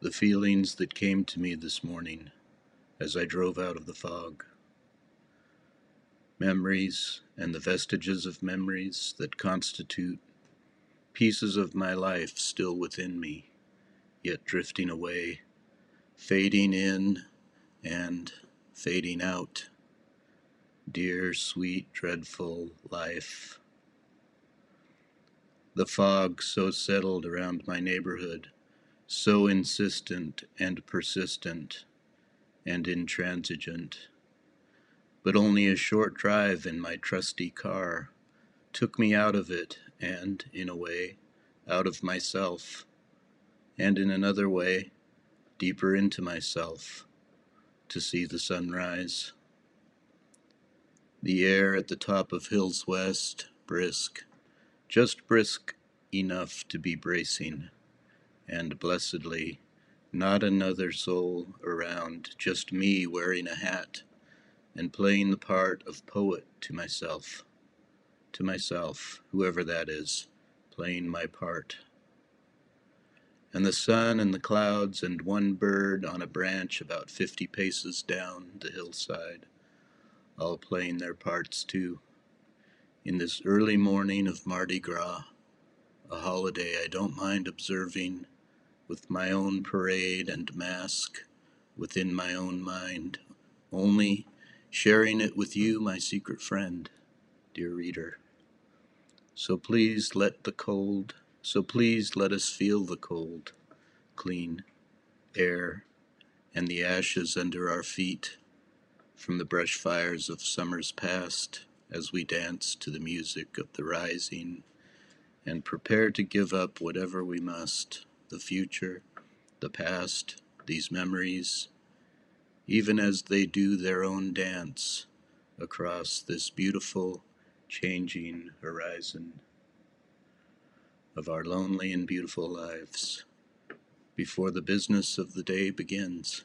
the feelings that came to me this morning as I drove out of the fog. Memories and the vestiges of memories that constitute pieces of my life still within me, yet drifting away, fading in and fading out. Dear, sweet, dreadful life. The fog so settled around my neighborhood so insistent and persistent and intransigent. But only a short drive in my trusty car took me out of it and, in a way, out of myself, and in another way, deeper into myself, to see the sunrise. The air at the top of Hills West, brisk, just brisk enough to be bracing and blessedly, not another soul around, just me wearing a hat and playing the part of poet to myself. To myself, whoever that is, playing my part. And the sun and the clouds and one bird on a branch about fifty paces down the hillside, all playing their parts too. In this early morning of Mardi Gras, a holiday I don't mind observing with my own parade and mask within my own mind, only sharing it with you, my secret friend, dear reader. So please let the cold, so please let us feel the cold, clean air and the ashes under our feet from the brush fires of summers past as we dance to the music of the rising and prepare to give up whatever we must the future, the past, these memories, even as they do their own dance across this beautiful, changing horizon of our lonely and beautiful lives before the business of the day begins.